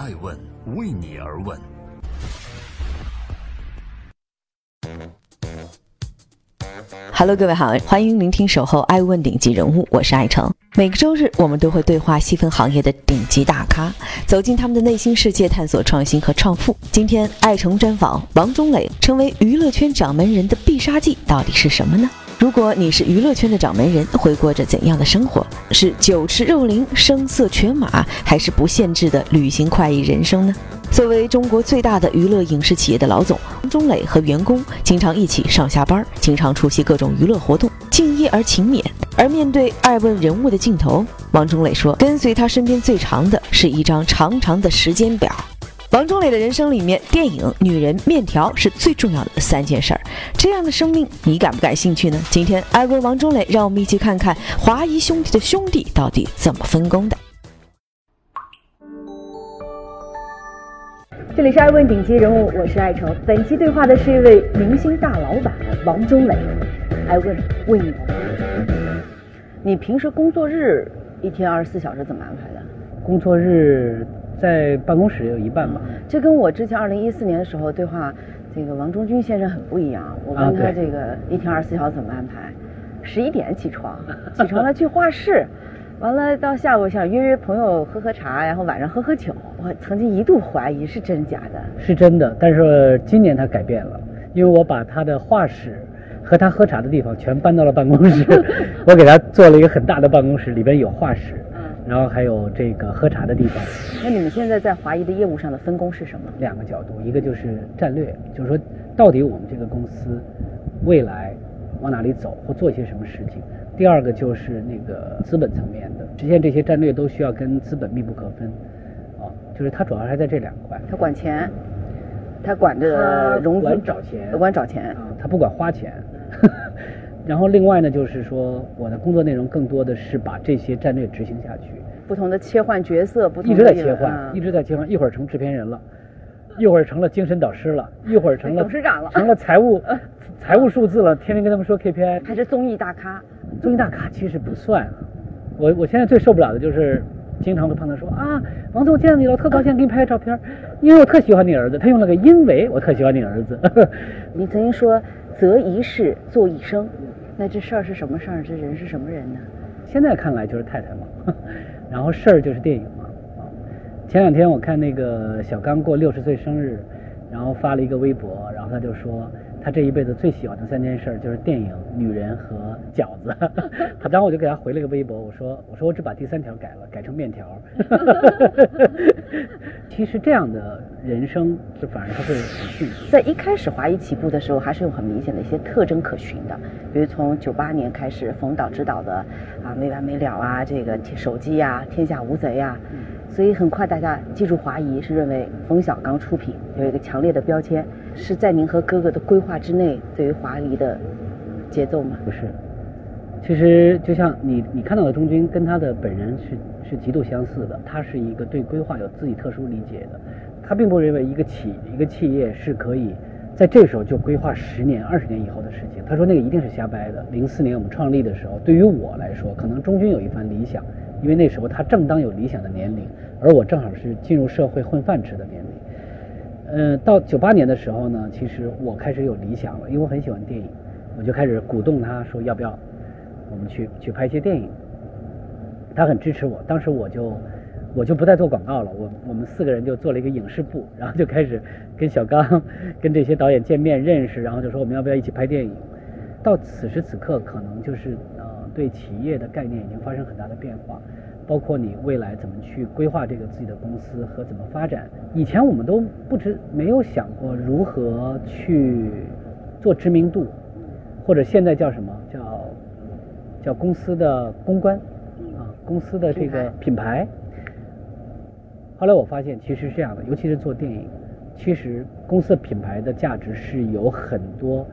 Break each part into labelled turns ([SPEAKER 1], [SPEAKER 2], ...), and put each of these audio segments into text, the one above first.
[SPEAKER 1] 爱问为你而问。
[SPEAKER 2] Hello，各位好，欢迎聆听《守候爱问顶级人物》，我是爱成。每个周日，我们都会对话细分行业的顶级大咖，走进他们的内心世界，探索创新和创富。今天，爱成专访王中磊，成为娱乐圈掌门人的必杀技到底是什么呢？如果你是娱乐圈的掌门人，会过着怎样的生活？是酒池肉林、声色犬马，还是不限制的旅行快意人生呢？作为中国最大的娱乐影视企业的老总，王中磊和员工经常一起上下班，经常出席各种娱乐活动，敬业而勤勉。而面对爱问人物的镜头，王中磊说：“跟随他身边最长的是一张长长的时间表。”王中磊的人生里面，电影、女人、面条是最重要的三件事儿。这样的生命，你感不感兴趣呢？今天，艾问王中磊，让我们一起看看华谊兄弟的兄弟到底怎么分工的。这里是爱问顶级人物，我是爱成。本期对话的是一位明星大老板王中磊。爱问问你你平时工作日一天二十四小时怎么安排的？
[SPEAKER 3] 工作日在办公室有一半吧。
[SPEAKER 2] 这跟我之前二零一四年的时候对话，这个王中军先生很不一样。我问他这个一天二十四小时怎么安排？十一点起床，起床了去画室。完了，到下午想约约朋友喝喝茶，然后晚上喝喝酒。我曾经一度怀疑是真假的，
[SPEAKER 3] 是真的。但是今年他改变了，因为我把他的画室和他喝茶的地方全搬到了办公室。我给他做了一个很大的办公室，里边有画室，然后还有这个喝茶的地方。
[SPEAKER 2] 那你们现在在华谊的业务上的分工是什么？
[SPEAKER 3] 两个角度，一个就是战略，就是说到底我们这个公司未来往哪里走，或做一些什么事情。第二个就是那个资本层面的，实现这些战略都需要跟资本密不可分，啊，就是他主要还在这两块。
[SPEAKER 2] 他管钱，他管着融资，
[SPEAKER 3] 管找钱，
[SPEAKER 2] 管找钱，
[SPEAKER 3] 啊，他不管花钱。然后另外呢，就是说我的工作内容更多的是把这些战略执行下去。
[SPEAKER 2] 不同的切换角色，不
[SPEAKER 3] 一直在切换，一直在切换，一会儿成制片人了，一会儿成了精神导师了，一会儿成了
[SPEAKER 2] 董事长了，
[SPEAKER 3] 成了财务。财务数字了，天天跟他们说 KPI，
[SPEAKER 2] 还是综艺大咖？
[SPEAKER 3] 综艺大咖其实不算。我我现在最受不了的就是，经常会碰到说啊，王总我见到你了，特高兴，给你拍个照片，因为我特喜欢你儿子。他用了个因为我特喜欢你儿子。
[SPEAKER 2] 你曾经说择一事做一生，那这事儿是什么事儿？这人是什么人呢？
[SPEAKER 3] 现在看来就是太太嘛，然后事儿就是电影嘛。啊，前两天我看那个小刚过六十岁生日，然后发了一个微博，然后他就说。他这一辈子最喜欢的三件事就是电影、女人和饺子。他，然后我就给他回了个微博，我说：“我说我只把第三条改了，改成面条。”其实这样的人生，就反而他会很幸福。
[SPEAKER 2] 在一开始华谊起步的时候，还是有很明显的一些特征可循的，比如从九八年开始，冯导执导的啊没完没了啊，这个手机啊，天下无贼啊，所以很快大家记住华谊是认为冯小刚出品，有一个强烈的标签。是在您和哥哥的规划之内，对于华谊的节奏吗？
[SPEAKER 3] 不是，其实就像你你看到的钟军，跟他的本人是是极度相似的。他是一个对规划有自己特殊理解的，他并不认为一个企一个企业是可以在这时候就规划十年、二十年以后的事情。他说那个一定是瞎掰的。零四年我们创立的时候，对于我来说，可能中军有一番理想，因为那时候他正当有理想的年龄，而我正好是进入社会混饭吃的年龄。嗯，到九八年的时候呢，其实我开始有理想了，因为我很喜欢电影，我就开始鼓动他说要不要我们去去拍一些电影。他很支持我，当时我就我就不再做广告了，我我们四个人就做了一个影视部，然后就开始跟小刚跟这些导演见面认识，然后就说我们要不要一起拍电影。到此时此刻，可能就是对企业的概念已经发生很大的变化。包括你未来怎么去规划这个自己的公司和怎么发展，以前我们都不知没有想过如何去做知名度，或者现在叫什么叫叫公司的公关啊，公司的这个品牌。后来我发现其实是这样的，尤其是做电影，其实公司的品牌的价值是有很多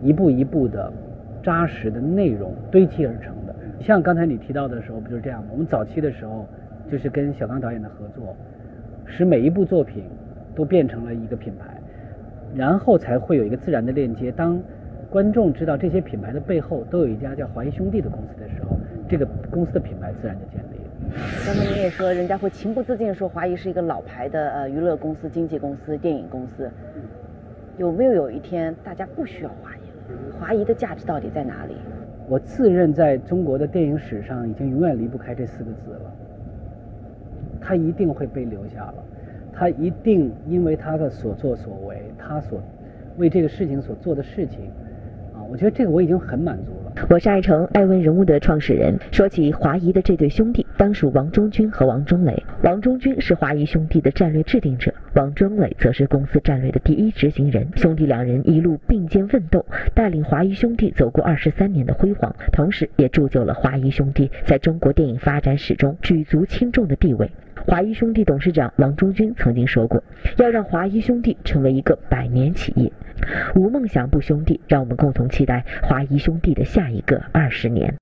[SPEAKER 3] 一步一步的扎实的内容堆砌而成的。像刚才你提到的时候，不就是这样吗？我们早期的时候，就是跟小刚导演的合作，使每一部作品都变成了一个品牌，然后才会有一个自然的链接。当观众知道这些品牌的背后都有一家叫华谊兄弟的公司的时候，这个公司的品牌自然就建立了。
[SPEAKER 2] 刚才您也说，人家会情不自禁说华谊是一个老牌的呃娱乐公司、经纪公司、电影公司。有没有有一天大家不需要华？华谊的价值到底在哪里？
[SPEAKER 3] 我自认在中国的电影史上已经永远离不开这四个字了。他一定会被留下了，他一定因为他的所作所为，他所为这个事情所做的事情。啊我觉得这个我已经很满足了。
[SPEAKER 2] 我是爱成爱问人物的创始人。说起华谊的这对兄弟，当属王中军和王中磊。王中军是华谊兄弟的战略制定者，王中磊则是公司战略的第一执行人。兄弟两人一路并肩奋斗，带领华谊兄弟走过二十三年的辉煌，同时也铸就了华谊兄弟在中国电影发展史中举足轻重的地位。华谊兄弟董事长王中军曾经说过，要让华谊兄弟成为一个百年企业。无梦想不兄弟，让我们共同期待华谊兄弟的下一个二十年。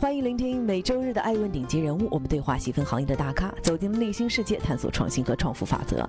[SPEAKER 2] 欢迎聆听每周日的爱问顶级人物，我们对话细分行业的大咖，走进内心世界，探索创新和创富法则。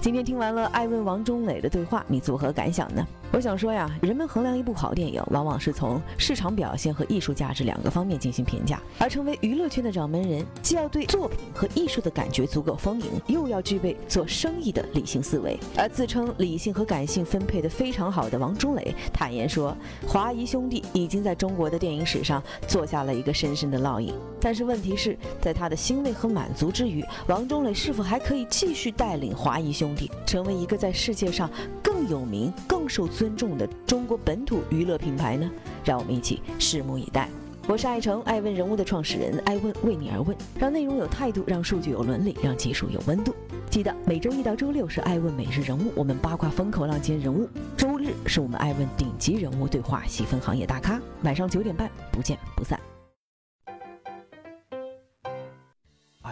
[SPEAKER 2] 今天听完了艾问王中磊的对话，你作何感想呢？我想说呀，人们衡量一部好电影，往往是从市场表现和艺术价值两个方面进行评价。而成为娱乐圈的掌门人，既要对作品和艺术的感觉足够丰盈，又要具备做生意的理性思维。而自称理性和感性分配的非常好的王中磊坦言说，华谊兄弟已经在中国的电影史上做下了一个深深的烙印。但是问题是在他的欣慰和满足之余，王中磊是否还可以继续带领华谊兄？弟成为一个在世界上更有名、更受尊重的中国本土娱乐品牌呢？让我们一起拭目以待。我是爱成爱问人物的创始人，爱问为你而问，让内容有态度，让数据有伦理，让技术有温度。记得每周一到周六是爱问每日人物，我们八卦风口浪尖人物；周日是我们爱问顶级人物对话，细分行业大咖。晚上九点半不见不散。